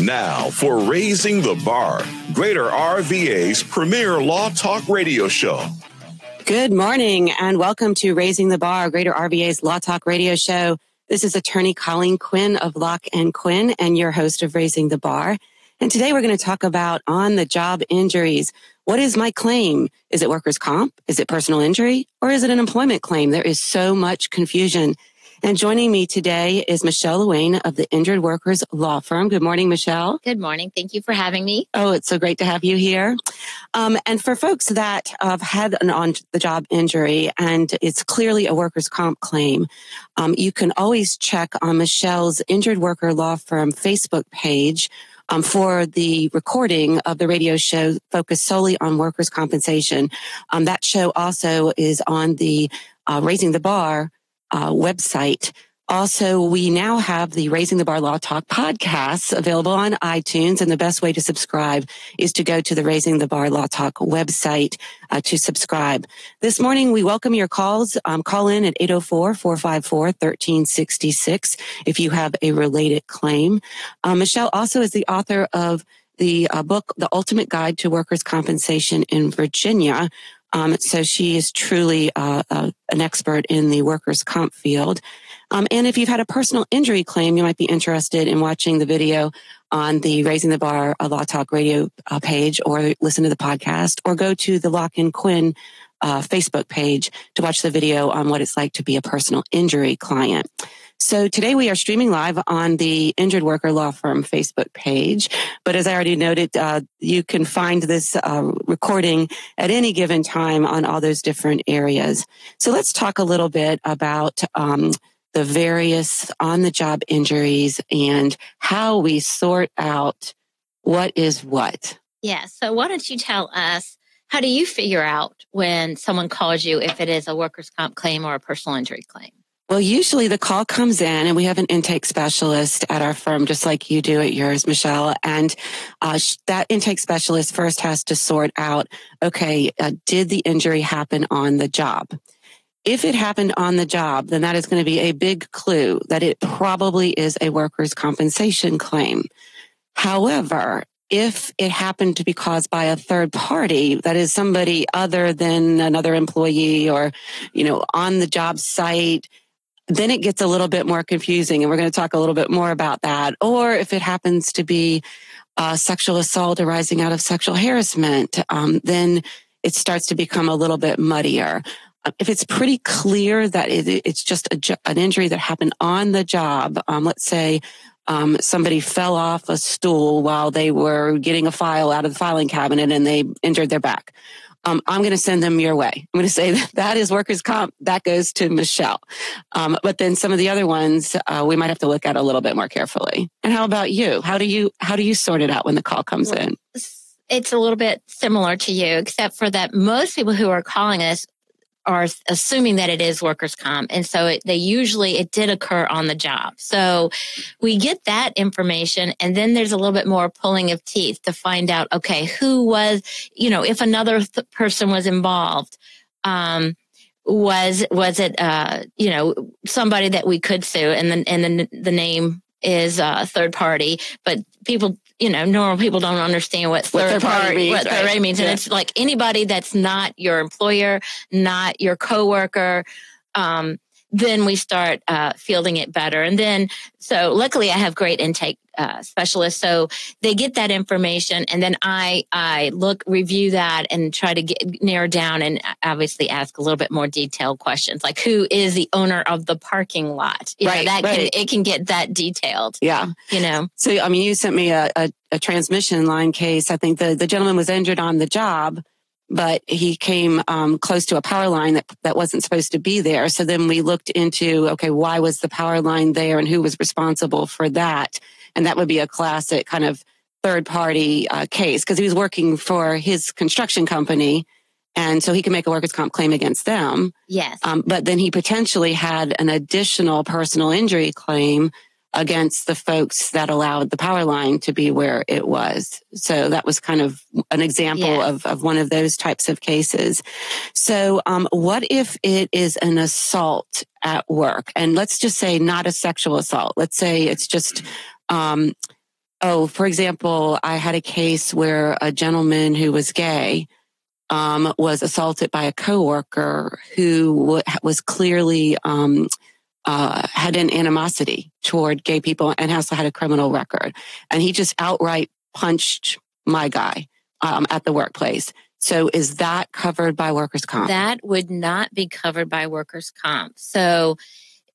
Now, for Raising the Bar, Greater RVA's premier law talk radio show. Good morning and welcome to Raising the Bar, Greater RVA's law talk radio show. This is attorney Colleen Quinn of Locke and Quinn and your host of Raising the Bar. And today we're going to talk about on the job injuries. What is my claim? Is it workers' comp? Is it personal injury? Or is it an employment claim? There is so much confusion. And joining me today is Michelle Luane of the Injured Workers Law Firm. Good morning, Michelle. Good morning. Thank you for having me. Oh, it's so great to have you here. Um, and for folks that have had an on the job injury and it's clearly a workers' comp claim, um, you can always check on Michelle's Injured Worker Law Firm Facebook page um, for the recording of the radio show focused solely on workers' compensation. Um, that show also is on the uh, Raising the Bar uh, website. Also, we now have the Raising the Bar Law Talk podcasts available on iTunes. And the best way to subscribe is to go to the Raising the Bar Law Talk website uh, to subscribe. This morning, we welcome your calls. Um, call in at 804-454-1366 if you have a related claim. Uh, Michelle also is the author of the uh, book, The Ultimate Guide to Workers' Compensation in Virginia, um, so she is truly uh, uh, an expert in the workers' comp field. Um, and if you've had a personal injury claim, you might be interested in watching the video on the Raising the Bar uh, Law Talk radio uh, page or listen to the podcast or go to the Locke and Quinn uh, Facebook page to watch the video on what it's like to be a personal injury client. So today we are streaming live on the Injured Worker Law Firm Facebook page. But as I already noted, uh, you can find this uh, recording at any given time on all those different areas. So let's talk a little bit about um, the various on the job injuries and how we sort out what is what. Yeah. So why don't you tell us how do you figure out when someone calls you if it is a workers' comp claim or a personal injury claim? Well, usually the call comes in and we have an intake specialist at our firm, just like you do at yours, Michelle. And uh, that intake specialist first has to sort out, okay, uh, did the injury happen on the job? If it happened on the job, then that is going to be a big clue that it probably is a workers' compensation claim. However, if it happened to be caused by a third party, that is somebody other than another employee or, you know, on the job site, then it gets a little bit more confusing. And we're going to talk a little bit more about that. Or if it happens to be uh, sexual assault arising out of sexual harassment, um, then it starts to become a little bit muddier. Uh, if it's pretty clear that it, it's just a, an injury that happened on the job, um, let's say um, somebody fell off a stool while they were getting a file out of the filing cabinet and they injured their back um, I'm going to send them your way. I'm going to say that, that is workers' comp. That goes to Michelle. Um, but then some of the other ones uh, we might have to look at a little bit more carefully. And how about you? How do you how do you sort it out when the call comes in? It's a little bit similar to you, except for that most people who are calling us are assuming that it is workers' comp. And so it, they usually, it did occur on the job. So we get that information and then there's a little bit more pulling of teeth to find out, okay, who was, you know, if another th- person was involved, um, was, was it, uh, you know, somebody that we could sue and then, and then the name is a uh, third party, but people you know, normal people don't understand what third, what party, party means, what third party means. And it's like anybody that's not your employer, not your coworker, um, then we start uh, fielding it better. And then, so luckily I have great intake uh, specialists. So they get that information and then I, I look, review that and try to get narrow down and obviously ask a little bit more detailed questions like who is the owner of the parking lot? You right. Know, that right. can, it can get that detailed. Yeah. You know, so, I mean, you sent me a, a, a transmission line case. I think the, the gentleman was injured on the job but he came um, close to a power line that, that wasn't supposed to be there. So then we looked into, okay, why was the power line there and who was responsible for that? And that would be a classic kind of third party uh, case because he was working for his construction company. And so he can make a workers' comp claim against them. Yes. Um, but then he potentially had an additional personal injury claim against the folks that allowed the power line to be where it was. So that was kind of an example yeah. of, of one of those types of cases. So, um, what if it is an assault at work? And let's just say not a sexual assault. Let's say it's just, um, oh, for example, I had a case where a gentleman who was gay, um, was assaulted by a coworker who was clearly, um, uh, had an animosity toward gay people and also had a criminal record. And he just outright punched my guy um, at the workplace. So is that covered by workers' comp? That would not be covered by workers' comp. So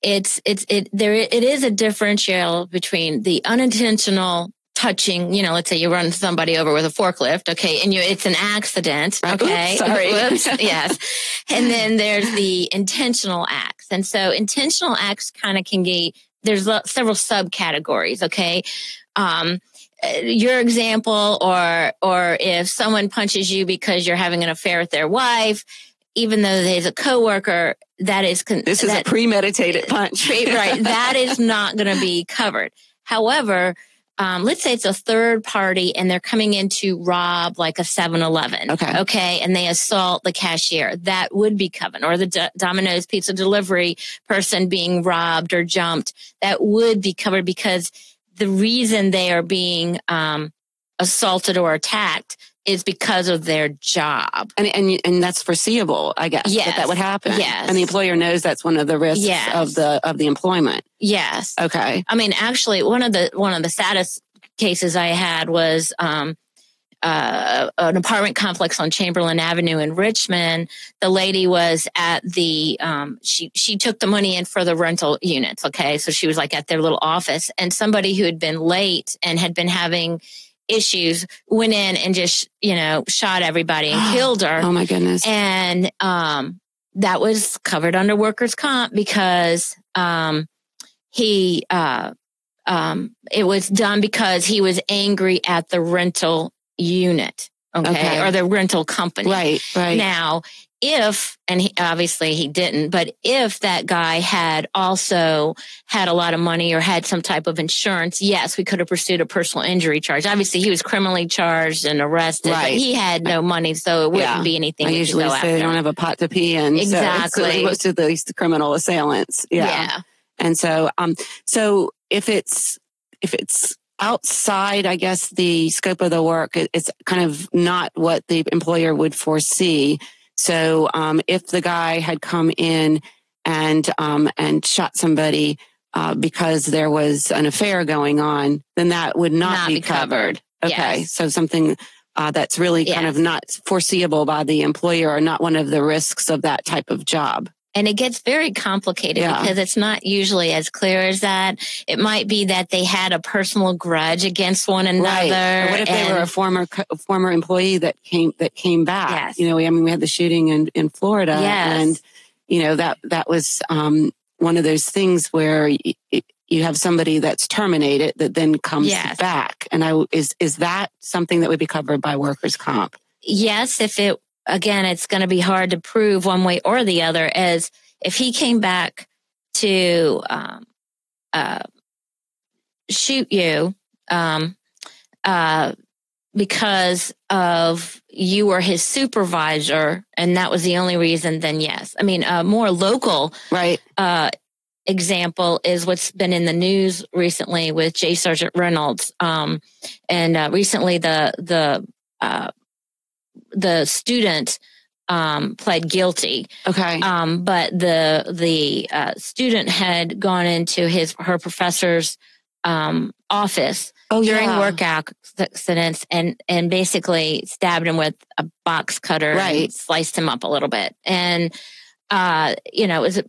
it's it's it there it is a differential between the unintentional touching, you know, let's say you run somebody over with a forklift, okay, and you it's an accident, okay. Oops, sorry. Oops, yes. And then there's the intentional acts. And so intentional acts kind of can be there's several subcategories, okay? Um uh, your example or or if someone punches you because you're having an affair with their wife even though there's a coworker that is con- this is that, a premeditated punch right that is not going to be covered however um, let's say it's a third party and they're coming in to rob like a 7-Eleven. Okay. Okay. And they assault the cashier. That would be covered. Or the D- Domino's pizza delivery person being robbed or jumped. That would be covered because the reason they are being um, assaulted or attacked is because of their job. And, and, and that's foreseeable, I guess, yes. that that would happen. Yes. And the employer knows that's one of the risks yes. of the, of the employment. Yes. Okay. I mean, actually one of the, one of the saddest cases I had was, um, uh, an apartment complex on Chamberlain Avenue in Richmond. The lady was at the um, she she took the money in for the rental units. Okay, so she was like at their little office, and somebody who had been late and had been having issues went in and just you know shot everybody and killed her. Oh my goodness. And um that was covered under workers comp because um he uh um it was done because he was angry at the rental unit okay, okay. or the rental company. Right right. Now if, and he, obviously he didn't, but if that guy had also had a lot of money or had some type of insurance, yes, we could have pursued a personal injury charge. Obviously, he was criminally charged and arrested, right. but he had no money, so it wouldn't yeah. be anything. I usually say they don't have a pot to pee in. Exactly. So most of these criminal assailants. Yeah. yeah. And so, um, so if it's, if it's outside, I guess, the scope of the work, it's kind of not what the employer would foresee so um, if the guy had come in and um, and shot somebody uh, because there was an affair going on, then that would not, not be, be covered. covered. Okay, yes. so something uh, that's really kind of not foreseeable by the employer or not one of the risks of that type of job. And it gets very complicated yeah. because it's not usually as clear as that. It might be that they had a personal grudge against one another. Right. Or what if they were a former former employee that came that came back? Yes. You know, I mean, we had the shooting in in Florida, yes. and you know that that was um, one of those things where. It, you have somebody that's terminated that then comes yes. back, and I is is that something that would be covered by workers' comp? Yes, if it again, it's going to be hard to prove one way or the other. As if he came back to um, uh, shoot you um, uh, because of you were his supervisor, and that was the only reason, then yes. I mean, a more local right uh, example is what's been in the news recently with J. Sargeant Reynolds, um, and uh, recently the the uh, the student um, pled guilty. Okay. Um, but the the uh, student had gone into his her professor's um, office oh, during yeah. work accidents and and basically stabbed him with a box cutter right. and sliced him up a little bit. And uh, you know, is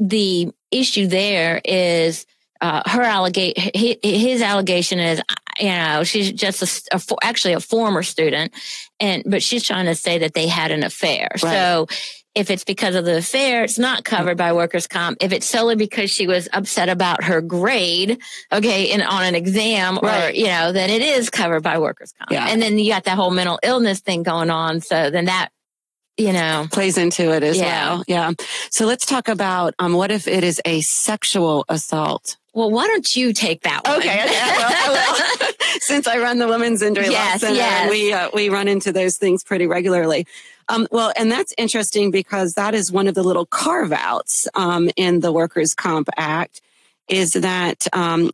the issue there is uh, her allegation, his allegation is, you know, she's just a, a, actually a former student, and but she's trying to say that they had an affair. Right. So if it's because of the affair, it's not covered by workers' comp. If it's solely because she was upset about her grade, okay, in on an exam, right. or you know, then it is covered by workers' comp. Yeah. And then you got that whole mental illness thing going on. So then that you know plays into it as yeah. well yeah so let's talk about um, what if it is a sexual assault Well, why don't you take that one? Okay, well, since I run the Women's Injury yes, Law Center, yes. we uh, we run into those things pretty regularly. Um, well, and that's interesting because that is one of the little carve outs um, in the Workers' Comp Act is that um,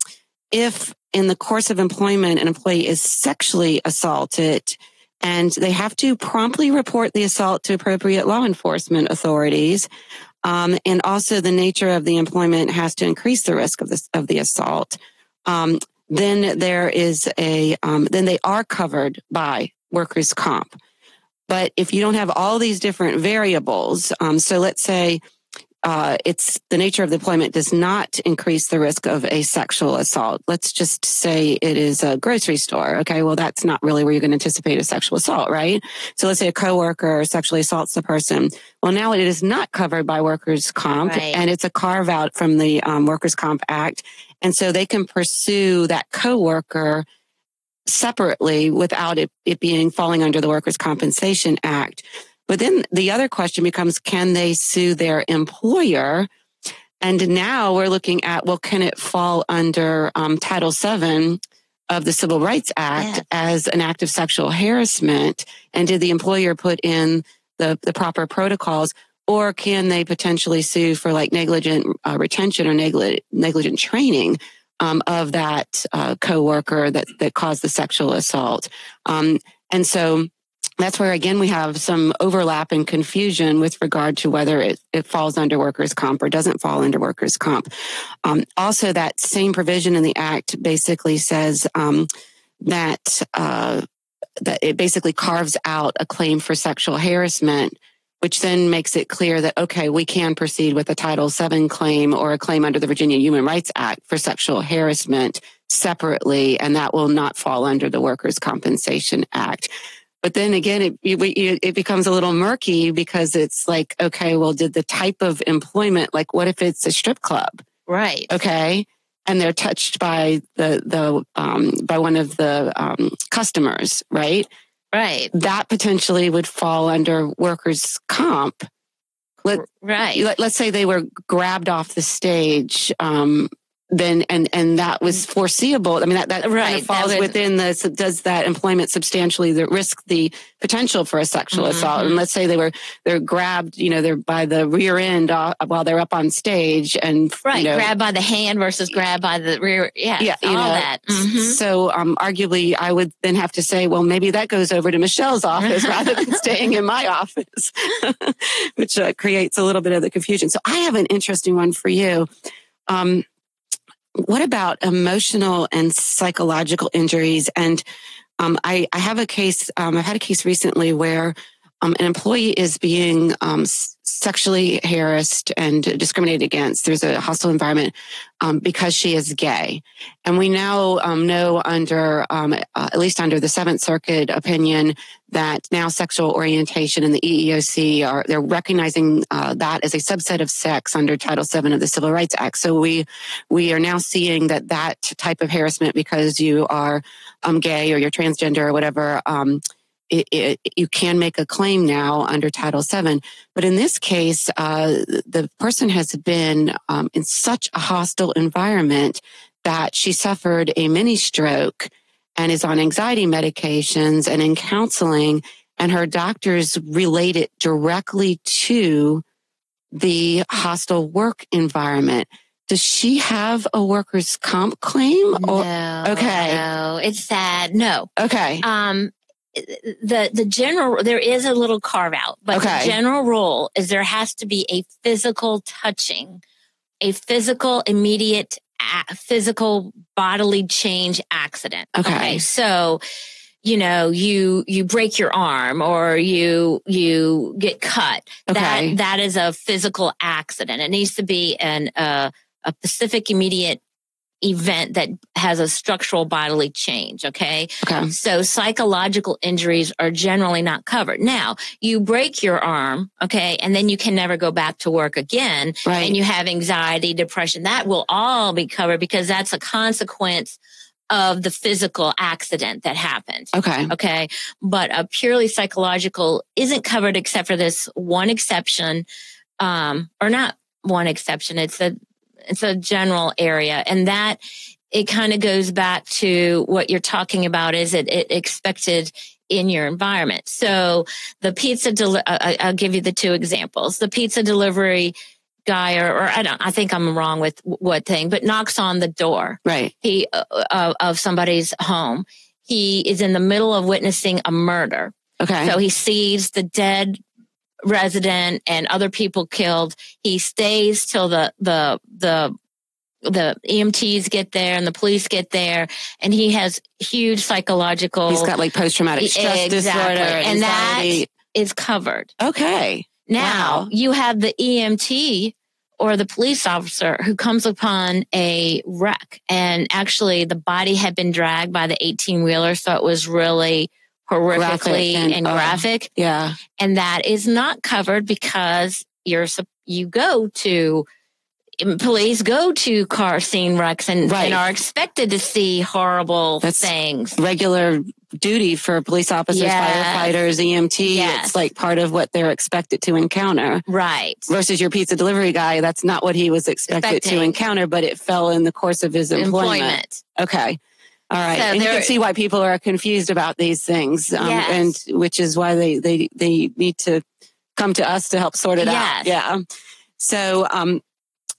if in the course of employment an employee is sexually assaulted and they have to promptly report the assault to appropriate law enforcement authorities. Um, and also the nature of the employment has to increase the risk of this, of the assault. Um, then there is a, um, then they are covered by workers' comp. But if you don't have all these different variables, um, so let's say uh, it's the nature of the employment does not increase the risk of a sexual assault. Let's just say it is a grocery store. Okay. Well, that's not really where you're going to anticipate a sexual assault, right? So let's say a coworker sexually assaults the person. Well, now it is not covered by workers' comp Right. and it's a carve out from the um, Workers' Comp Act. And so they can pursue that coworker separately without it, it being falling under the Workers' Compensation Act. But then the other question becomes, can they sue their employer? And now we're looking at, well, can it fall under um, Title VII of the Civil Rights Act as an act of sexual harassment? And did the employer put in the, the proper protocols? Or can they potentially sue for like negligent uh, retention or negli- negligent training um, of that uh, coworker that that caused the sexual assault? Um, and so that's where again we have some overlap and confusion with regard to whether it, it falls under workers' comp or doesn't fall under workers' comp. Um, also, that same provision in the act basically says um, that uh, that it basically carves out a claim for sexual harassment. Which then makes it clear that, okay, we can proceed with a Title VII claim or a claim under the Virginia Human Rights Act for sexual harassment separately, and that will not fall under the Workers' Compensation Act. But then again, it, it, it becomes a little murky because it's like, okay, well, did the type of employment, like what if it's a strip club? Right. Okay. And they're touched by the, the, um, by one of the, um, customers, right? Right. That potentially would fall under workers' comp. Let, Right. let, let's say they were grabbed off the stage, um, then and and that was foreseeable. I mean that that kind Right, of that falls would- within the does that employment substantially the risk the potential for a sexual assault? Mhm. And let's say they were they're grabbed, you know, they're by the rear end uh, while they're up on stage and Right. you know, grab by the hand versus grab by the rear. Yeah. yeah, all know, that. Mhm. So, um, arguably, I would then have to say, well, maybe that goes over to Michelle's office rather than staying in my office, which uh, creates a little bit of the confusion. So, I have an interesting one for you. Um, what about emotional and psychological injuries? And um, I, I have a case. Um, I've had a case recently where um, an employee is being um, sexually harassed and discriminated against. There's a hostile environment um, because she is gay, and we now um, know under um, uh, at least under the Seventh Circuit opinion that now sexual orientation and the EEOC are they're recognizing uh, that as a subset of sex under Title VII of the Civil Rights Act. So we we are now seeing that that type of harassment because you are um, gay or you're transgender or whatever. It, it, you can make a claim now under Title VII. But in this case, uh, the person has been um, in such a hostile environment that she suffered a mini stroke and is on anxiety medications and in counseling. And her doctors relate it directly to the hostile work environment. Does she have a workers' comp claim? Or, no. okay. No, it's sad. No. okay. Um, the the general there is a little carve out, but Okay. the general rule is there has to be a physical touching, a physical immediate a- physical bodily change accident. Okay. so you know you you break your arm or you you get cut Okay. that that is a physical accident it needs to be an uh, a specific immediate event that has a structural bodily change okay Okay. so psychological injuries are generally not covered. Now, you break your arm, okay, and then you can never go back to work again. Right. And you have anxiety, depression. That will all be covered because that's a consequence of the physical accident that happened. Okay. Okay. But a purely psychological isn't covered except for this one exception, um, or not one exception. It's a, it's a general area. And that it kind of goes back to what you're talking about is it, it expected in your environment. So the pizza, deli- I'll give you the two examples. The pizza delivery guy, or, or I don't, I think I'm wrong with what thing, but knocks on the door. Right. He, uh, of somebody's home. He is in the middle of witnessing a murder. Okay. So he sees the dead resident and other people killed. He stays till the, the, the the EMTs get there and the police get there, and he has huge psychological. He's got like post traumatic stress exactly. disorder, and anxiety. that is covered. Okay. Now Wow. you have the EMT or the police officer who comes upon a wreck, and actually the body had been dragged by the eighteen wheeler, so it was really horrifically and- and, oh. graphic, Yeah. and that is not covered because you're you go to police go to car scene wrecks and, Right. and are expected to see horrible That's- things. Regular duty for police officers, Yes. firefighters, EMT. Yes. It's like part of what they're expected to encounter. Right. Versus your pizza delivery guy, that's not what he was expected to encounter, but it fell in the course of his employment. Employment. Okay. All right. So and you can see why people are confused about these things. Um, Yes. and which is why they, they, they need to come to us to help sort it out. Yeah. So, um,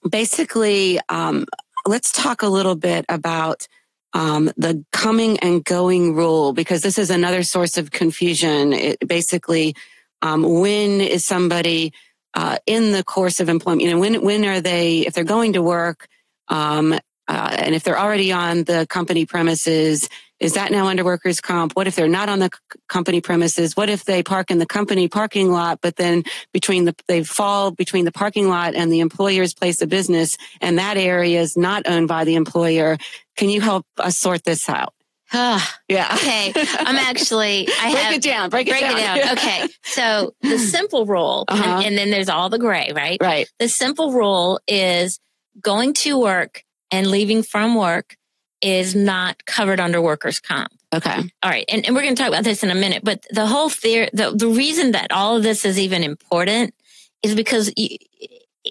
basically, um, let's talk a little bit about, um, the coming and going rule, because this is another source of confusion. It basically, um, when is somebody, uh, in the course of employment, you know, when, when are they, if they're going to work, um, uh, and if they're already on the company premises, is that now under workers' comp? What if they're not on the c- company premises? What if they park in the company parking lot, but then between the, they fall between the parking lot and the employer's place of business and that area is not owned by the employer? Can you help us sort this out? Yeah. okay. I'm actually, I break have, it down. Break, it break it down. Okay. So the simple rule, and- Uh-huh. and, then there's all the gray, right? right. The simple rule is going to work and leaving from work is not covered under workers' comp. Okay. All right. And, and we're going to talk about this in a minute, but the whole theory, the, the reason that all of this is even important is because you,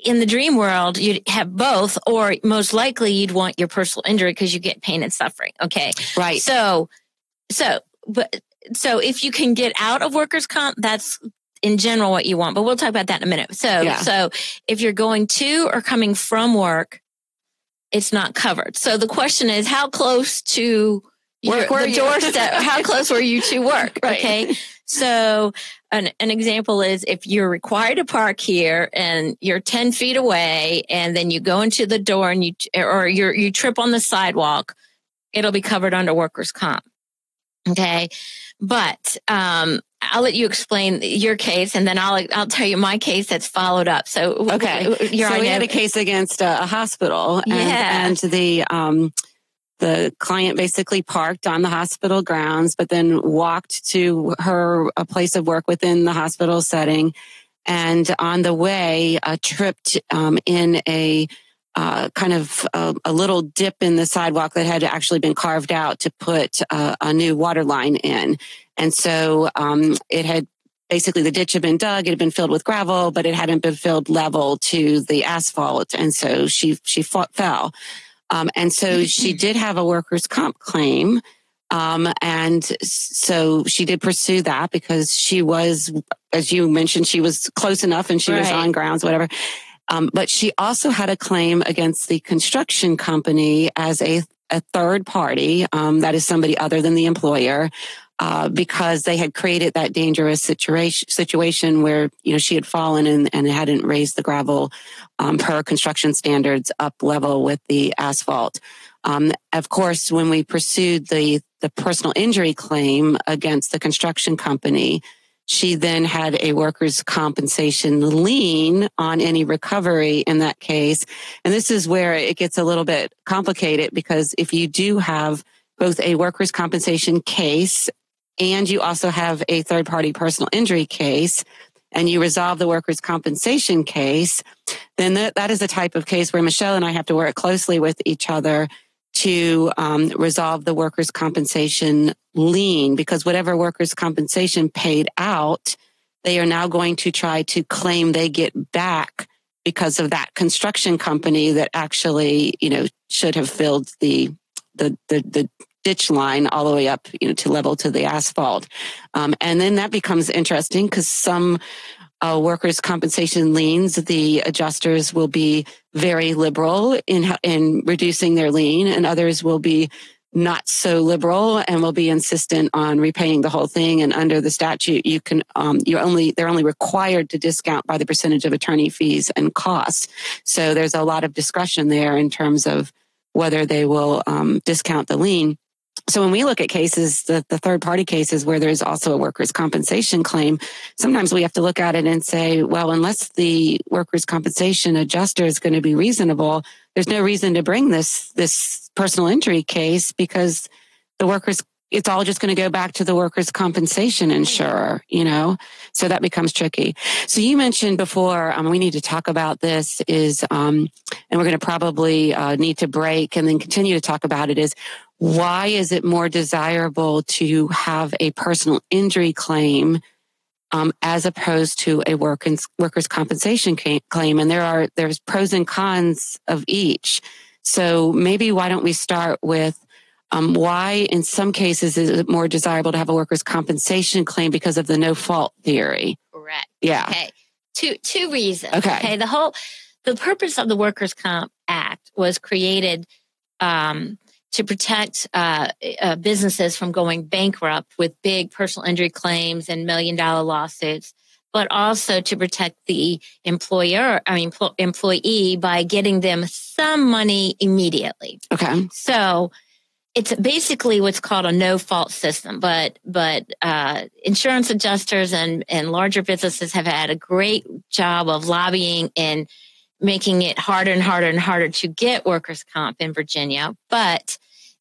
in the dream world, you'd have both, or most likely you'd want your personal injury because you get pain and suffering. Okay. Right. So, so, but, so if you can get out of workers' comp, that's in general what you want, but we'll talk about that in a minute. So, Yeah. so if you're going to or coming from work, it's not covered. So the question is, how close to your, Work were the you? doorstep? how close were you to work? Right. Okay. So an, an example is if you're required to park here and you're 10 feet away and then you go into the door and you, or you you trip on the sidewalk, it'll be covered under workers comp. Okay. But, um, I'll let you explain your case and then I'll, I'll tell you my case that's followed up. So, Okay. you're so we had a case against a, a hospital and, Yeah. and the, um, the client basically parked on the hospital grounds, but then walked to her a place of work within the hospital setting. And on the way, uh, tripped um, in a uh, kind of a, a little dip in the sidewalk that had actually been carved out to put uh, a new water line in. And so um, it had basically the ditch had been dug, it had been filled with gravel, but it hadn't been filled level to the asphalt. And so she she fought, fell. Um, and so she did have a workers' comp claim. Um, and so she did pursue that because she was, as you mentioned, she was close enough and she was on grounds, whatever. Um, but she also had a claim against the construction company as a, a third party. Um, that is somebody other than the employer. Uh, because they had created that dangerous situation situation where you know she had fallen and, and hadn't raised the gravel um, per construction standards up level with the asphalt. Um, of course, when we pursued the the personal injury claim against the construction company, she then had a workers' compensation lien on any recovery in that case. And this is where it gets a little bit complicated because if you do have both a workers' compensation case and you also have a third party personal injury case, and you resolve the workers' compensation case, then that, that is the type of case where Michelle and I have to work closely with each other to um, resolve the workers' compensation lien because whatever workers' compensation paid out, they are now going to try to claim they get back because of that construction company that actually, you know, should have filled the the the, the ditch line all the way up, you know, to level to the asphalt. Um, and then that becomes interesting because some uh, workers' compensation liens, the adjusters will be very liberal in in reducing their lien, and others will be not so liberal and will be insistent on repaying the whole thing. And under the statute, you can um, you're only they're only required to discount by the percentage of attorney fees and costs. So there's a lot of discretion there in terms of whether they will um, discount the lien. So when we look at cases, the, the third party cases where there's also a workers' compensation claim, sometimes we have to look at it and say, well, unless the workers' compensation adjuster is going to be reasonable, there's no reason to bring this this personal injury case because the workers it's all just going to go back to the workers' compensation insurer, you know? So that becomes tricky. So you mentioned before, um, we need to talk about this is, um, and we're going to probably uh, need to break and then continue to talk about it is why is it more desirable to have a personal injury claim um, as opposed to a work workers compensation claim? And there are there's pros and cons of each. So maybe why don't we start with um, why, in some cases, is it more desirable to have a workers' compensation claim because of the no fault theory? Correct. Yeah. Okay. Two two reasons. Okay. Okay. The whole the purpose of the Workers' Comp Act was created um, to protect uh, uh, businesses from going bankrupt with big personal injury claims and million dollar lawsuits, but also to protect the employer, I mean, pl- employee by getting them some money immediately. Okay. So it's basically what's called a no fault system, but but uh, insurance adjusters and and larger businesses have had a great job of lobbying and making it harder and harder and harder to get workers comp in Virginia. But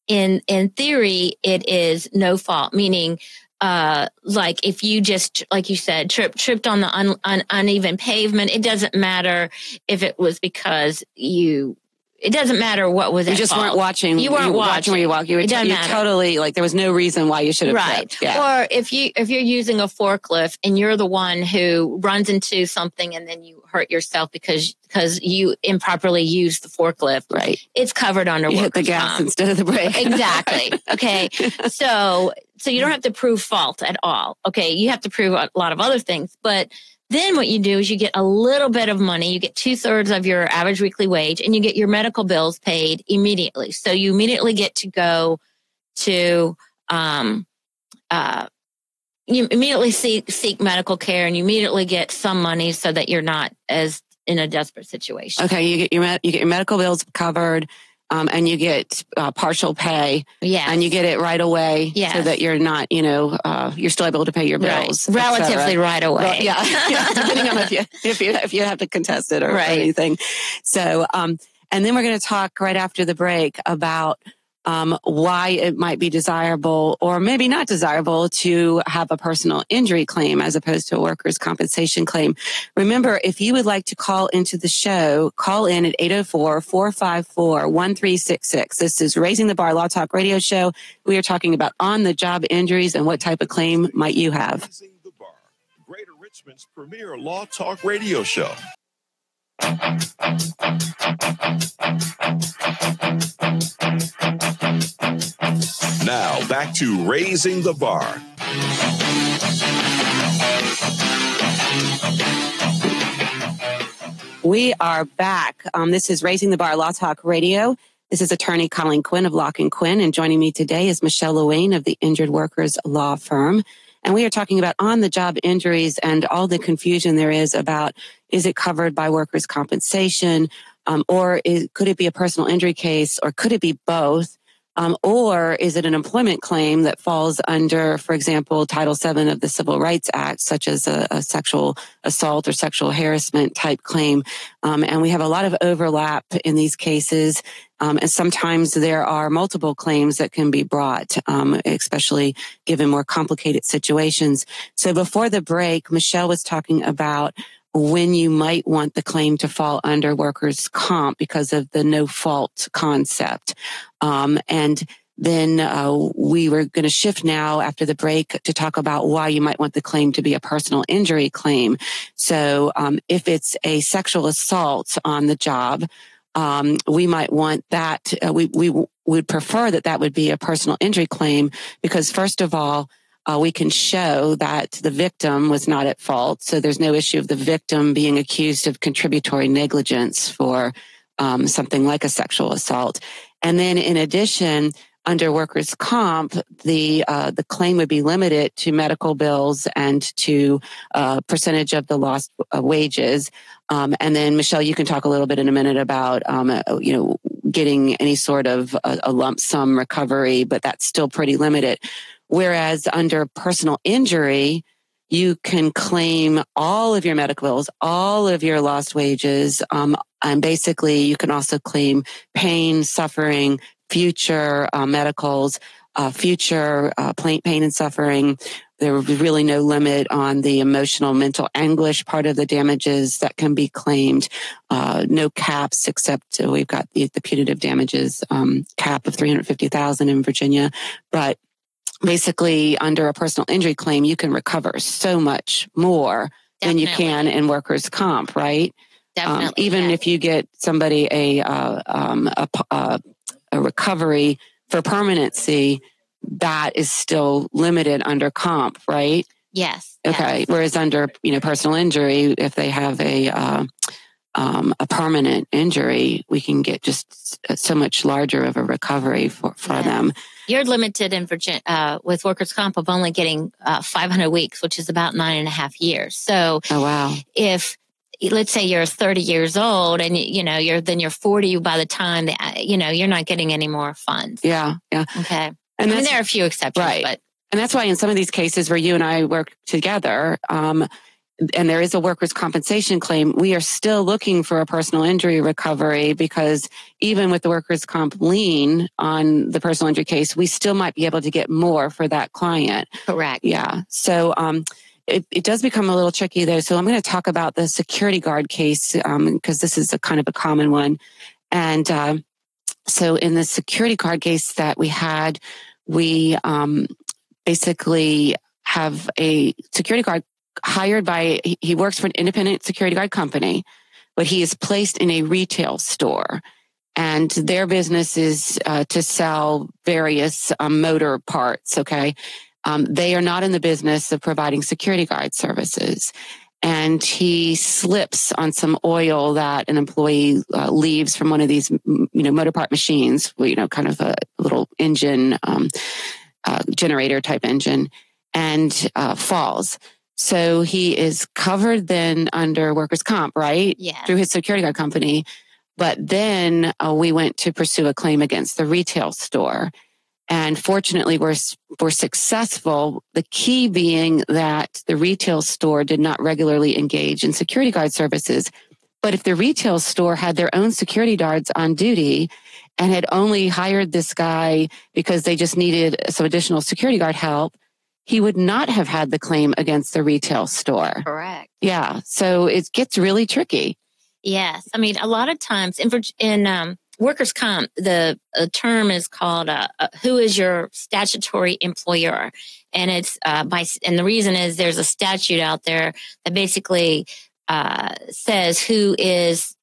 in in theory, it is no fault, meaning uh, like if you just like you said trip, tripped on the un, un, uneven pavement it doesn't matter if it was because you it doesn't matter what was. You just fault. weren't watching. You weren't you watching. watching where you walk. You were it doesn't matter. totally like there was no reason why you should have right. tripped. Yeah. Or if you if you're using a forklift and you're the one who runs into something and then you hurt yourself because because you improperly used the forklift. Right. It's covered under You hit the gas instead of the brake. exactly. Okay. So so you don't have to prove fault at all. Okay. You have to prove a lot of other things, but then what you do is you get a little bit of money. You get two thirds of your average weekly wage and you get your medical bills paid immediately. So you immediately get to go to, um, uh, you immediately seek, seek medical care and you immediately get some money so that you're not as in a desperate situation. Okay, you get your you get your medical bills covered, um, and you get uh, partial pay, Yeah. and you get it right away, so that you're not, you know, uh, you're still able to pay your bills, et relatively right away. Well, yeah, yeah, depending on if you if you if you have to contest it or, or anything. So, um, and then we're going to talk right after the break about um, why it might be desirable or maybe not desirable to have a personal injury claim as opposed to a workers' compensation claim. Remember, if you would like to call into the show, call in at 804 454 1366. This is Raising the Bar Law Talk Radio Show. We are talking about on the job injuries and what type of claim might you have. Raising the Bar, Greater Richmond's premier law talk radio show. Now back to Raising the Bar. We are back. Um, this is Raising the Bar Law Talk Radio. This is attorney Colleen Quinn of Locke and Quinn, and joining me today is Michelle Lewayne of the Injured Workers Law Firm. And we are talking about on the job injuries and all the confusion there is about is it covered by workers' compensation, um, or is, could it be a personal injury case, or could it be both? Um, or is it an employment claim that falls under, for example, Title VII of the Civil Rights Act, such as a, a sexual assault or sexual harassment type claim? Um, and we have a lot of overlap in these cases. Um, and sometimes there are multiple claims that can be brought, um, especially given more complicated situations. So before the break, Michelle was talking about when you might want the claim to fall under workers' comp because of the no fault concept. Um, and then uh, we were going to shift now after the break to talk about why you might want the claim to be a personal injury claim. So um, if it's a sexual assault on the job, um, we might want that. Uh, we we would prefer that that would be a personal injury claim because first of all. Uh, we can show that the victim was not at fault. So there's no issue of the victim being accused of contributory negligence for um, something like a sexual assault. And then in addition, under workers' comp, the uh, the claim would be limited to medical bills and to uh, percentage of the lost uh, wages. Um, and then Michelle, you can talk a little bit in a minute about um, uh, you know getting any sort of a, a lump sum recovery, but that's still pretty limited. Whereas under personal injury, you can claim all of your medical bills, all of your lost wages, um, and basically you can also claim pain, suffering, future uh, medicals, uh, future uh, pain and suffering. There be really no limit on the emotional, mental anguish part of the damages that can be claimed. Uh, no caps except we've got the, the punitive damages um, cap of 350,000 in Virginia, but basically under a personal injury claim, you can recover so much more Definitely. than you can in workers' comp, right? Definitely. Um, even yeah. if you get somebody a, uh, um, a, a a recovery for permanency, that is still limited under comp, right? Yes. Okay. Yes. Whereas under you know personal injury, if they have a uh, um, a permanent injury, we can get just so much larger of a recovery for, for yes. them. You're limited in Virginia uh, with workers' comp of only getting uh, 500 weeks, which is about nine and a half years. So, oh wow, if let's say you're 30 years old and you know you're then you're 40 by the time that you know you're not getting any more funds yeah yeah okay and I mean, there are a few exceptions right. but and that's why in some of these cases where you and I work together um, and there is a workers' compensation claim, we are still looking for a personal injury recovery because even with the workers' comp lien on the personal injury case, we still might be able to get more for that client. Correct. Yeah. So, um, it, it, does become a little tricky though. So I'm going to talk about the security guard case because um, this is a kind of a common one. And uh, so in the security guard case that we had, we um, basically have a security guard hired by, he works for an independent security guard company, but he is placed in a retail store. And their business is uh, to sell various um, motor parts. Okay. Um, they are not in the business of providing security guard services. And he slips on some oil that an employee uh, leaves from one of these, you know, motor part machines, you know, kind of a little engine, um, uh, generator type engine, and uh, falls. So he is covered then under workers' comp, right? Yeah. Through his security guard company. But then uh, we went to pursue a claim against the retail store. And fortunately, we're, we're successful. The key being that the retail store did not regularly engage in security guard services. But if the retail store had their own security guards on duty and had only hired this guy because they just needed some additional security guard help, he would not have had the claim against the retail store. Correct. Yeah. So it gets really tricky. Yes. I mean, a lot of times in, in um, workers' comp, the term is called uh, uh, "Who is your statutory employer?" and it's uh, by and the reason is there's a statute out there that basically uh, says who is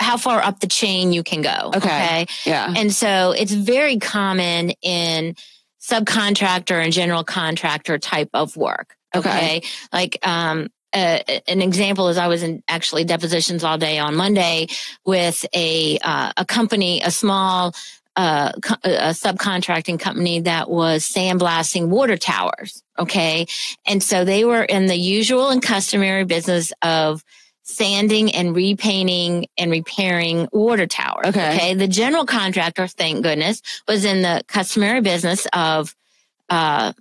how far up the chain you can go. Okay. okay. Yeah. And so it's very common in subcontractor and general contractor type of work. Okay. okay? Like um, uh, an example is I was in actually depositions all day on Monday with a uh, a company, a small uh, co- a subcontracting company that was sandblasting water towers. Okay, and so they were in the usual and customary business of sanding and repainting and repairing water towers. Okay. okay? The general contractor, thank goodness, was in the customary business of uh,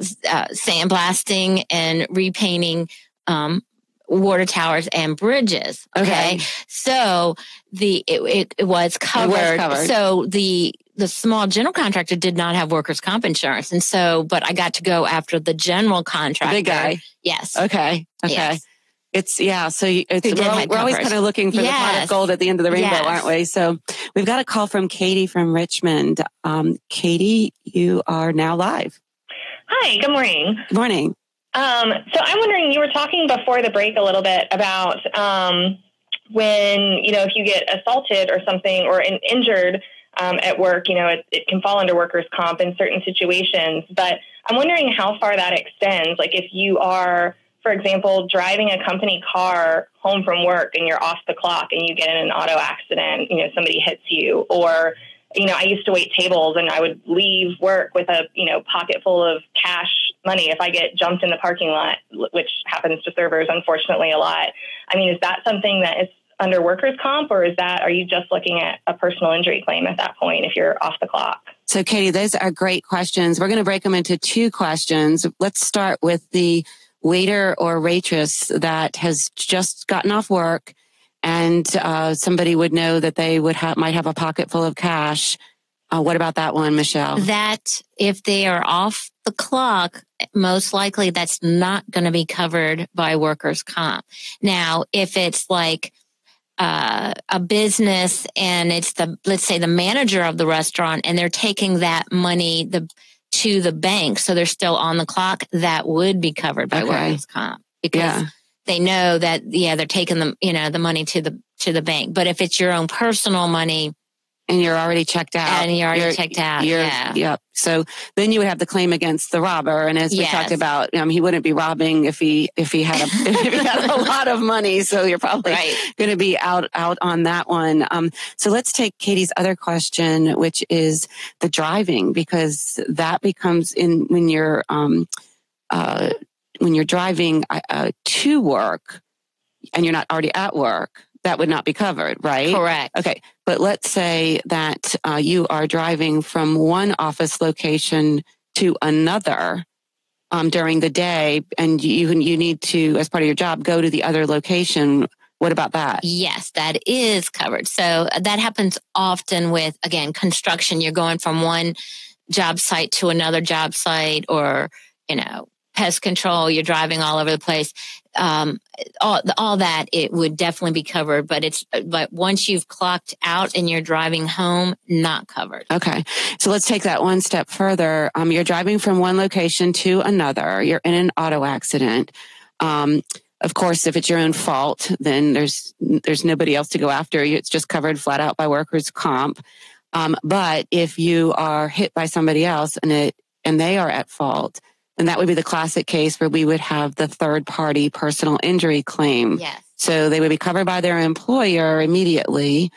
uh, sandblasting and repainting um, water towers and bridges. Okay. okay. So the, it, it, it, was covered. It was covered. So the, the small general contractor did not have workers' comp insurance. And so, but I got to go after the general contractor. The big guy. Yes. Okay. Okay. Yes. It's yeah. So it's, we're, always, we're always kind of looking for yes. the pot of gold at the end of the rainbow, yes. aren't we? So we've got a call from Katie from Richmond. Um, Katie, you are now live. Hi. Good morning. Good morning. Um, so I'm wondering, you were talking before the break a little bit about um, when you know if you get assaulted or something or in, injured um, at work, you know it, it can fall under workers' comp in certain situations. But I'm wondering how far that extends. Like if you are for example, driving a company car home from work and you're off the clock and you get in an auto accident, you know, somebody hits you, or, you know, I used to wait tables and I would leave work with a, you know, pocket full of cash money if I get jumped in the parking lot, which happens to servers, unfortunately, a lot. I mean, is that something that is under workers' comp, or is that, are you just looking at a personal injury claim at that point if you're off the clock? So, Katie, those are great questions. We're going to break them into two questions. Let's start with the waiter or waitress that has just gotten off work and uh, somebody would know that they would have might have a pocket full of cash. Uh, what about that one, Michelle? That if they are off the clock, most likely that's not going to be covered by workers' comp. Now, if it's like uh, a business and it's the let's say the manager of the restaurant and they're taking that money the to the bank, so they're still on the clock, that would be covered by okay. workers' comp because yeah. they know that yeah they're taking the you know the money to the to the bank. But if it's your own personal money, and you're already checked out. And you're already you're, checked out. yeah. Yep. So then you would have the claim against the robber. And as we yes. talked about, um, he wouldn't be robbing if he if he had a if he had a lot of money. So you're probably right. going to be out out on that one. Um, so let's take Katie's other question, which is the driving, because that becomes in when you're um, uh, when you're driving uh, to work and you're not already at work that would not be covered, right? Correct. Okay. But let's say that uh, you are driving from one office location to another um, during the day and you, you need to, as part of your job, go to the other location. What about that? Yes, that is covered. So uh, that happens often with, again, construction. You're going from one job site to another job site or, you know, pest control, you're driving all over the place. Um, all, all that it would definitely be covered, but it's, but once you've clocked out and you're driving home, not covered. Okay. So let's take that one step further. Um, you're driving from one location to another. You're in an auto accident. Um, of course, if it's your own fault, then there's, there's nobody else to go after. It's just covered flat out by workers comp. Um, but if you are hit by somebody else and it, and they are at fault, and that would be the classic case where we would have the third party personal injury claim. Yes. So they would be covered by their employer immediately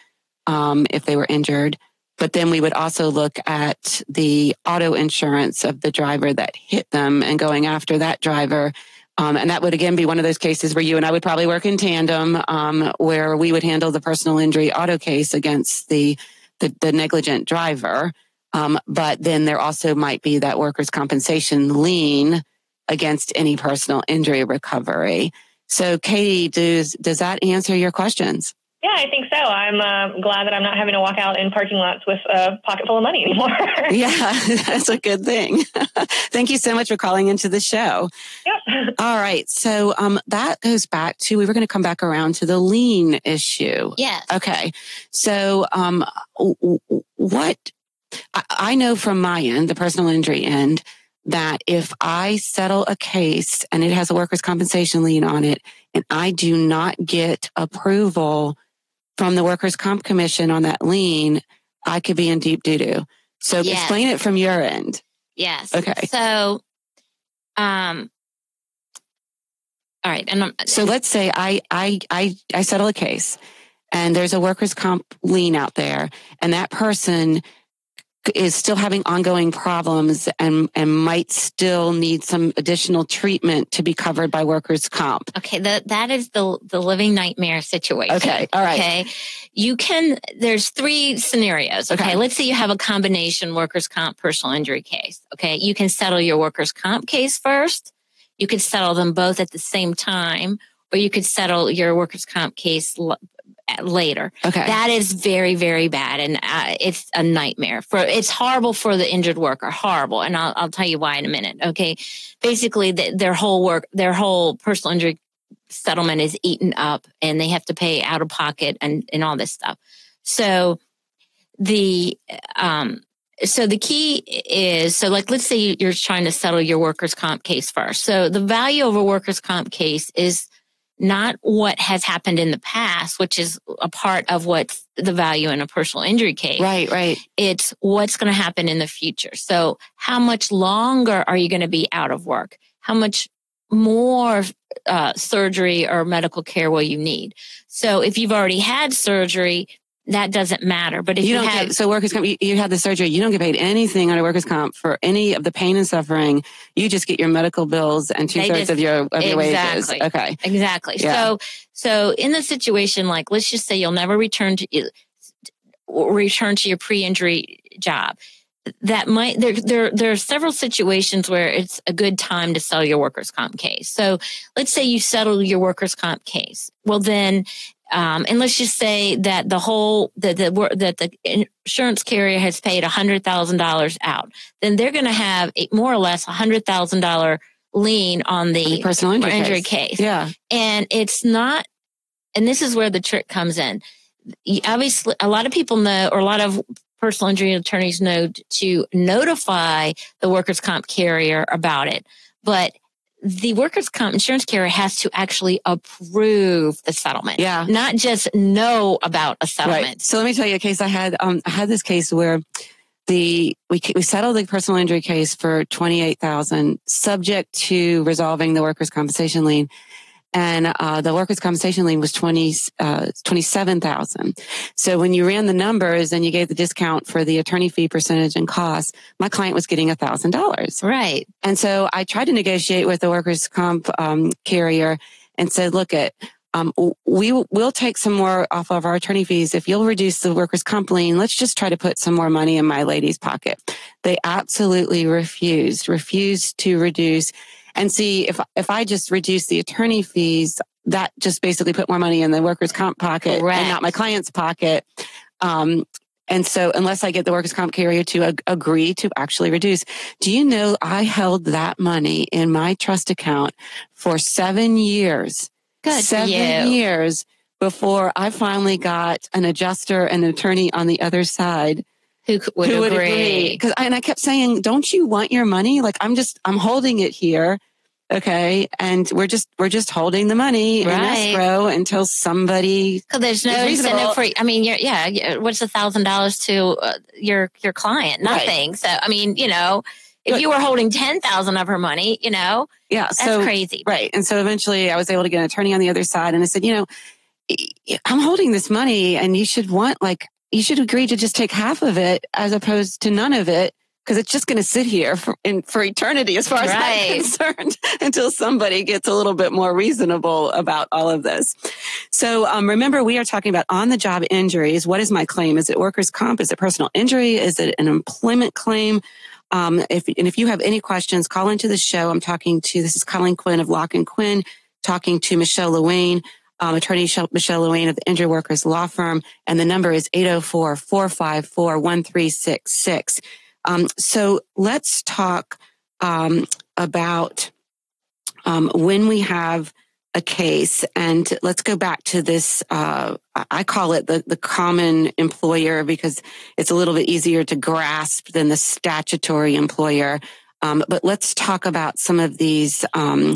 um, if they were injured. But then we would also look at the auto insurance of the driver that hit them and going after that driver. Um, and that would again be one of those cases where you and I would probably work in tandem, um, where we would handle the personal injury auto case against the, the, the negligent driver. Um, but then there also might be that workers' compensation lien against any personal injury recovery. So, Katie, does does that answer your questions? Yeah, I think so. I'm uh, glad that I'm not having to walk out in parking lots with a pocket full of money anymore. yeah, that's a good thing. Thank you so much for calling into the show. Yep. All right. So um, that goes back to we were going to come back around to the lien issue. Yes. Okay. So um, what I know from my end, the personal injury end, that if I settle a case and it has a workers' compensation lien on it, and I do not get approval from the workers' comp commission on that lien, I could be in deep doo doo. So yes. explain it from your end. Yes. Okay. So, um, all right. And I'm, so let's say I, I, I, I settle a case and there's a workers' comp lien out there and that person is still having ongoing problems and, and might still need some additional treatment to be covered by workers' comp. Okay, that that is the the living nightmare situation. Okay, all right. Okay, you can. There's three scenarios. Okay, okay. let's say you have a combination workers' comp personal injury case. Okay, you can settle your workers' comp case first. You could settle them both at the same time, or you could settle your workers' comp case later. Okay. That is very, very bad. And uh, it's a nightmare for, it's horrible for the injured worker, horrible. And I'll, I'll tell you why in a minute. Okay. Basically the, their whole work, their whole personal injury settlement is eaten up and they have to pay out of pocket and, and all this stuff. So the um, so the key is so like let's say you're trying to settle your workers comp case first so the value of a workers comp case is not what has happened in the past which is a part of what's the value in a personal injury case. Right right. It's what's going to happen in the future. So how much longer are you going to be out of work? How much more uh, surgery or medical care will you need? So if you've already had surgery that doesn't matter. But if you, you don't have, get, so workers comp, you, you had the surgery, you don't get paid anything on a workers comp for any of the pain and suffering. You just get your medical bills and two thirds of your of your exactly, wages. Okay, exactly. Yeah. So so in the situation like let's just say you'll never return to return to your pre-injury job. That might there there there are several situations where it's a good time to sell your workers comp case. So let's say you settle your workers comp case. Well then um, and let's just say that the whole that the that the insurance carrier has paid hundred thousand dollars out, then they're going to have a, more or less a hundred thousand dollar lien on the, the personal injury, injury case. case. Yeah, and it's not. And this is where the trick comes in. Obviously, a lot of people know, or a lot of personal injury attorneys know to notify the workers' comp carrier about it, but the workers' comp insurance carrier has to actually approve the settlement. Yeah. Not just know about a settlement. Right. So let me tell you a case I had. Um, I had this case where the we we settled the personal injury case for twenty eight thousand, subject to resolving the workers' compensation lien and uh, the workers' compensation lien was 20, uh, 27,000. So when you ran the numbers and you gave the discount for the attorney fee percentage and costs, my client was getting $1,000. Right. And so I tried to negotiate with the workers' comp um, carrier and said, look at, um, we will take some more off of our attorney fees. If you'll reduce the workers' comp lien, let's just try to put some more money in my lady's pocket. They absolutely refused, refused to reduce and see if if I just reduce the attorney fees, that just basically put more money in the workers' comp pocket Correct. and not my client's pocket. Um, and so, unless I get the workers' comp carrier to ag- agree to actually reduce, do you know I held that money in my trust account for seven years? Good seven years before I finally got an adjuster and attorney on the other side who would, who would agree. Because and I kept saying, "Don't you want your money? Like I'm just I'm holding it here." Okay. And we're just, we're just holding the money right. in escrow until somebody. There's no incentive for, I mean, yeah, what's a thousand dollars to uh, your, your client? Nothing. Right. So, I mean, you know, if you were holding 10,000 of her money, you know, yeah, that's so, crazy. Right. And so eventually I was able to get an attorney on the other side and I said, you know, I'm holding this money and you should want like you should agree to just take half of it as opposed to none of it because it's just going to sit here for, in, for eternity as far as right. I'm concerned until somebody gets a little bit more reasonable about all of this. So um, remember, we are talking about on the job injuries. What is my claim? Is it workers' comp? Is it personal injury? Is it an employment claim? Um, if, and if you have any questions, call into the show. I'm talking to, this is Colleen Quinn of Locke and Quinn, talking to Michelle Lewane um, attorney Michelle Lewane of the Injured Workers Law Firm, and the number is 804-454-1366. Um, so let's talk um, about um, when we have a case, and let's go back to this. Uh, I call it the the common employer because it's a little bit easier to grasp than the statutory employer. Um, but let's talk about some of these um,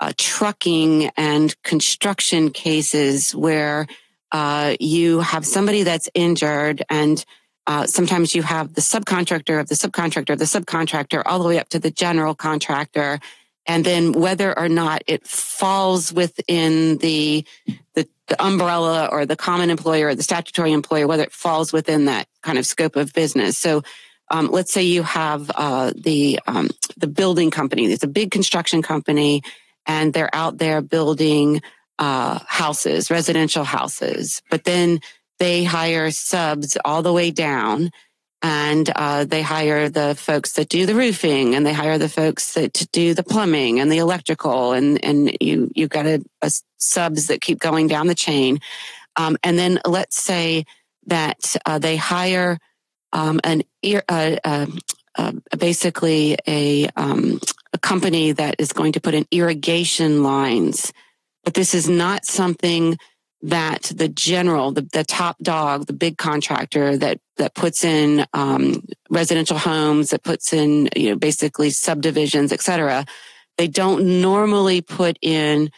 uh, trucking and construction cases where uh, you have somebody that's injured and uh, sometimes you have the subcontractor of the subcontractor of the subcontractor all the way up to the general contractor. And then whether or not it falls within the, the, the umbrella or the common employer or the statutory employer whether it falls within that kind of scope of business. So um, let's say you have uh, the um, the building company. It's a big construction company and they're out there building uh, houses, residential houses. But then they hire subs all the way down and uh, they hire the folks that do the roofing and they hire the folks that do the plumbing and the electrical and and you you've got a, a subs that keep going down the chain um, and then let's say that uh, they hire um, an uh, uh, uh, basically a um, a company that is going to put in irrigation lines but this is not something that the general, the, the top dog, the big contractor that that puts in um, residential homes, that puts in you know basically subdivisions, et cetera, they don't normally put in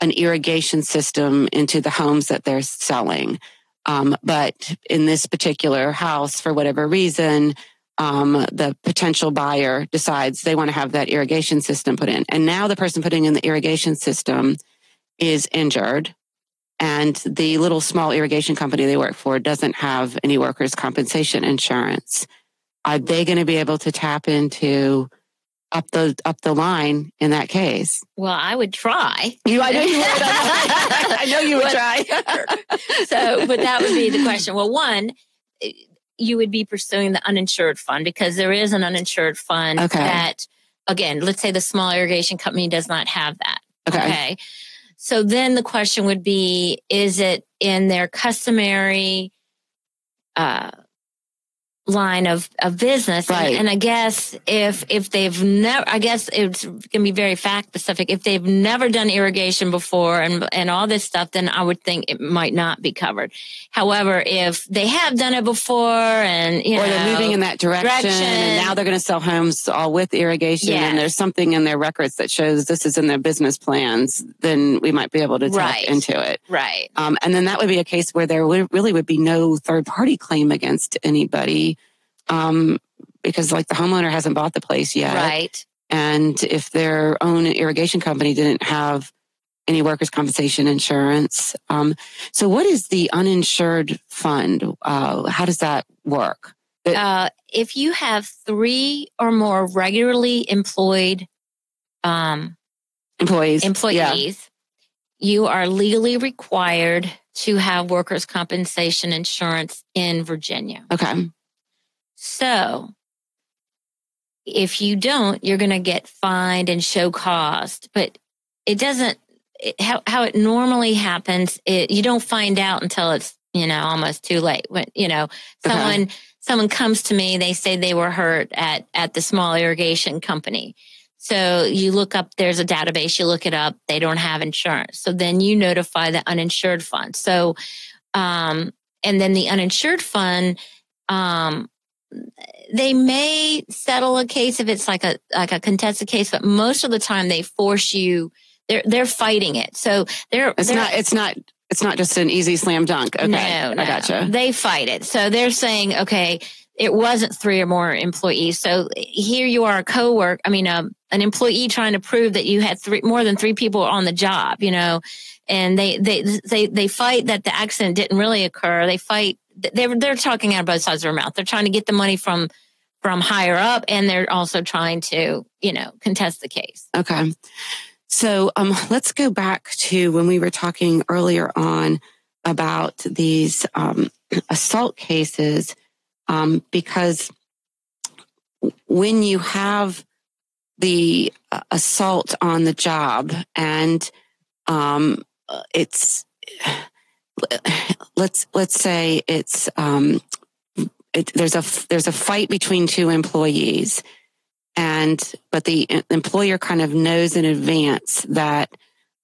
an irrigation system into the homes that they're selling. Um, but in this particular house, for whatever reason, um, the potential buyer decides they want to have that irrigation system put in. And now the person putting in the irrigation system is injured and the little small irrigation company they work for doesn't have any workers' compensation insurance. Are they going to be able to tap into up the up the line in that case? Well, I would try. You, I know you would. I know you would try. so, but that would be the question. Well, one, you would be pursuing the uninsured fund because there is an uninsured fund Okay. that, again, let's say the small irrigation company does not have that. Okay. So then the question would be is it in their customary uh, line of, of business? And- Right. And, I guess if if they've never, I guess it's going to be very fact specific. If they've never done irrigation before and and all this stuff, then I would think it might not be covered. However, if they have done it before and you or know they're moving in that direction, direction. and now they're going to sell homes all with irrigation Yes. and there's something in their records that shows this is in their business plans then we might be able to tap Right. into it right, um, and then that would be a case where there would, really would be no third party claim against anybody um, because like the homeowner hasn't bought the place yet right. and if their own irrigation company didn't have any workers' compensation insurance. Um, so, what is the uninsured fund? Uh, how does that work? uh, if you have three or more regularly employed um, Employees. employees, you are legally required to have workers' compensation insurance in Virginia. Okay. So, if you don't, you're going to get fined and show cost. But it doesn't. It, how how it normally happens, it, you don't find out until it's you know almost too late. When you know Okay. someone someone comes to me, they say they were hurt at at the small irrigation company. So you look up, there's a database, you look it up, they don't have insurance. So then you notify the uninsured fund. So, um, and then the uninsured fund, um, they may settle a case if it's like a like a contested case, but most of the time they force you. They're they're fighting it. So they're It's they're, not. It's not. It's not just an easy slam dunk. Okay. no, no. I gotcha. They fight it. So they're saying, okay, it wasn't three or more employees. So here you are, a co-work. I mean, um, an employee trying to prove that you had three more than three people on the job. You know, and they they they they fight that the accident didn't really occur. They fight. They're they're talking out of both sides of their mouth. They're trying to get the money from from higher up, and they're also trying to you know contest the case. Okay. So um, let's go back to when we were talking earlier on about these um, assault cases, um, because when you have the uh, assault on the job and um, it's let's let's say it's um, it, there's a there's a fight between two employees and but the employer kind of knows in advance that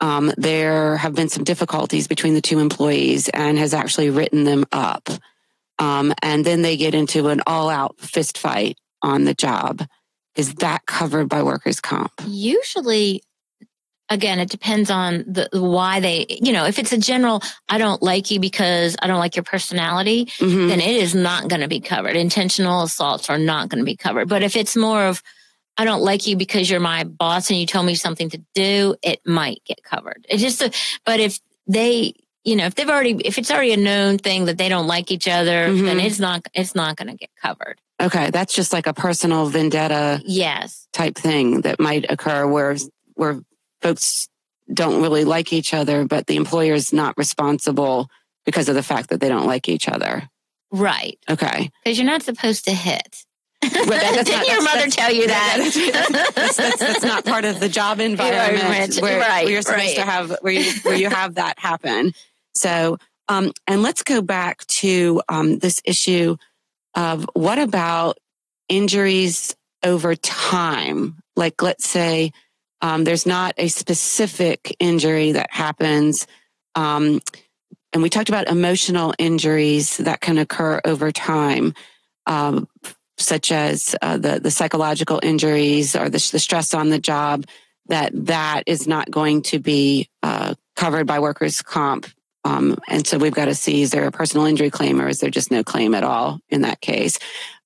um, there have been some difficulties between the two employees and has actually written them up. Um, and then they get into an all-out fist fight on the job. Is that covered by workers comp? Usually again it depends on the why they you know if it's a general i don't like you because i don't like your personality Mhm. then it is not going to be covered. Intentional assaults are not going to be covered. But if it's more of i don't like you because you're my boss and you told me something to do it might get covered. It just but if they you know if they've already if it's already a known thing that they don't like each other then Mhm. it's not it's not going to get covered. Okay that's just like a personal vendetta yes. type thing that might occur where where folks don't really like each other, but the employer is not responsible because of the fact that they don't like each other. right Okay. because you're not supposed to hit Well, that- Didn't not- your mother that's- tell you that? That's, that's, that's not part of the job environment Environment, where, right, where you're supposed right. to have where you where you have that happen. So, um, and let's go back to um, this issue of what about injuries over time? Like, let's say Um, there's not a specific injury that happens. Um, and we talked about emotional injuries that can occur over time, um, such as uh, the the psychological injuries or the, the, stress on the job. That that is not going to be uh, covered by workers' comp um, and so we've got to see is there a personal injury claim or is there just no claim at all in that case?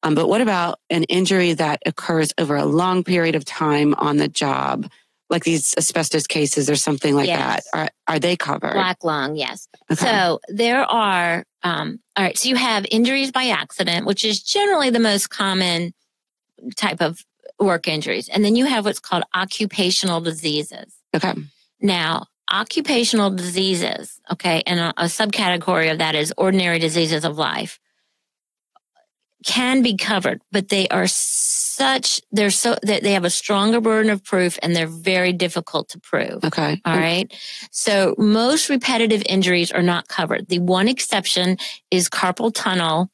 Um, but what about an injury that occurs over a long period of time on the job, like these asbestos cases or something like yes. that? Are, are they covered? Black lung, yes. Okay. So there are, um, all right, so you have injuries by accident, which is generally the most common type of work injuries. And then you have what's called occupational diseases. Okay. Now, occupational diseases, okay, and a, a subcategory of that is ordinary diseases of life can be covered, but they are such, they're so, that they have a stronger burden of proof and they're very difficult to prove. Okay. All right. So most repetitive injuries are not covered. The one exception is carpal tunnel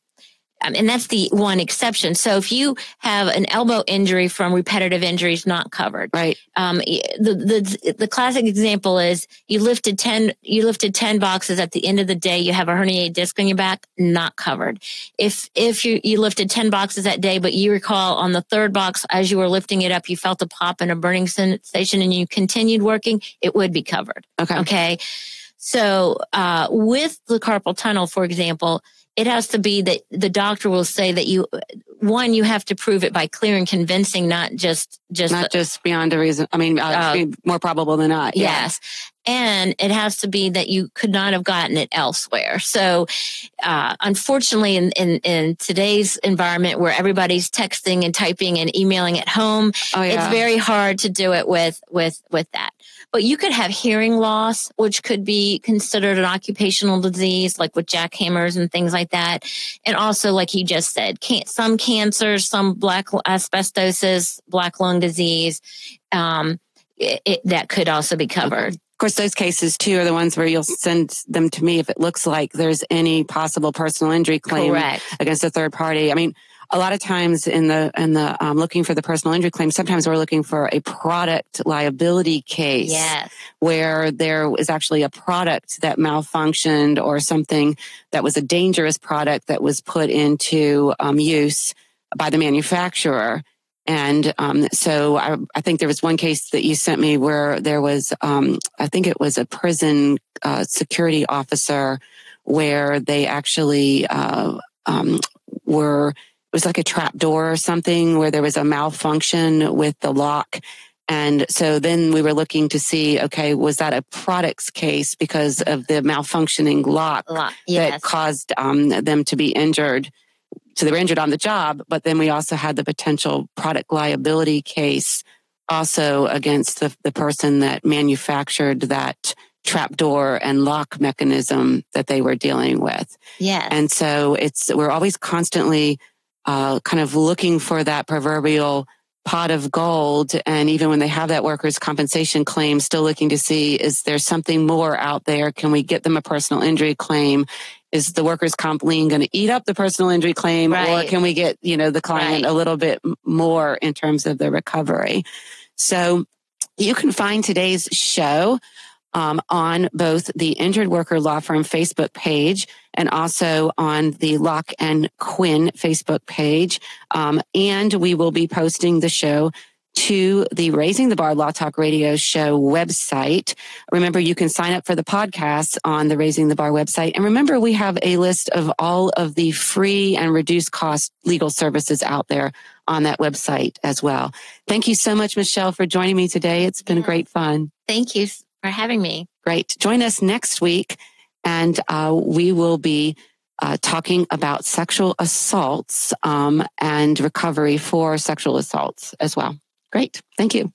um, and that's the one exception. So if you have an elbow injury from repetitive injuries not covered, right? Um, the the the classic example is you lifted ten you lifted ten boxes at the end of the day. You have a herniated disc on your back, not covered. If if you you lifted ten boxes that day, but you recall on the third box as you were lifting it up, you felt a pop and a burning sensation, and you continued working, it would be covered. Okay. Okay. So uh, with the carpal tunnel, for example it has to be that the doctor will say that you one you have to prove it by clear and convincing not just just not just beyond a reason i mean uh, uh, more probable than not yes and it has to be that you could not have gotten it elsewhere so uh, unfortunately in, in, in today's environment where everybody's texting and typing and emailing at home oh, yeah. it's very hard to do it with with with that but you could have hearing loss, which could be considered an occupational disease, like with jackhammers and things like that. And also, like you just said, can- some cancers, some black asbestosis, black lung disease, um, it, it, that could also be covered. Of course, those cases too are the ones where you'll send them to me if it looks like there's any possible personal injury claim Correct. against a third party. I mean, a lot of times in the in the um, looking for the personal injury claim, sometimes we're looking for a product liability case yes. where there is actually a product that malfunctioned or something that was a dangerous product that was put into um, use by the manufacturer. And um, so I, I, think there was one case that you sent me where there was, um, I think it was a prison uh, security officer where they actually uh, um, were it was like a trap door or something where there was a malfunction with the lock. And so then we were looking to see, okay, was that a products case because of the malfunctioning lock, lock yes. that caused um, them to be injured? So they were injured on the job, but then we also had the potential product liability case also against the, the person that manufactured that trapdoor and lock mechanism that they were dealing with. Yeah. And so it's, we're always constantly uh, kind of looking for that proverbial pot of gold. And even when they have that workers' compensation claim, still looking to see is there something more out there? Can we get them a personal injury claim? Is the workers' comp lien going to eat up the personal injury claim, right. or can we get you know the client right. a little bit more in terms of the recovery? So you can find today's show um, on both the Injured Worker Law Firm Facebook page and also on the Locke and Quinn Facebook page. Um, and we will be posting the show to the Raising the Bar Law Talk Radio Show website. Remember, you can sign up for the podcast on the Raising the Bar website. And remember, we have a list of all of the free and reduced cost legal services out there on that website as well. Thank you so much, Michelle, for joining me today. It's been yeah. great fun. Thank you for having me. Great. Join us next week, and uh, we will be uh, talking about sexual assaults um, and recovery for sexual assaults as well. Great. Thank you.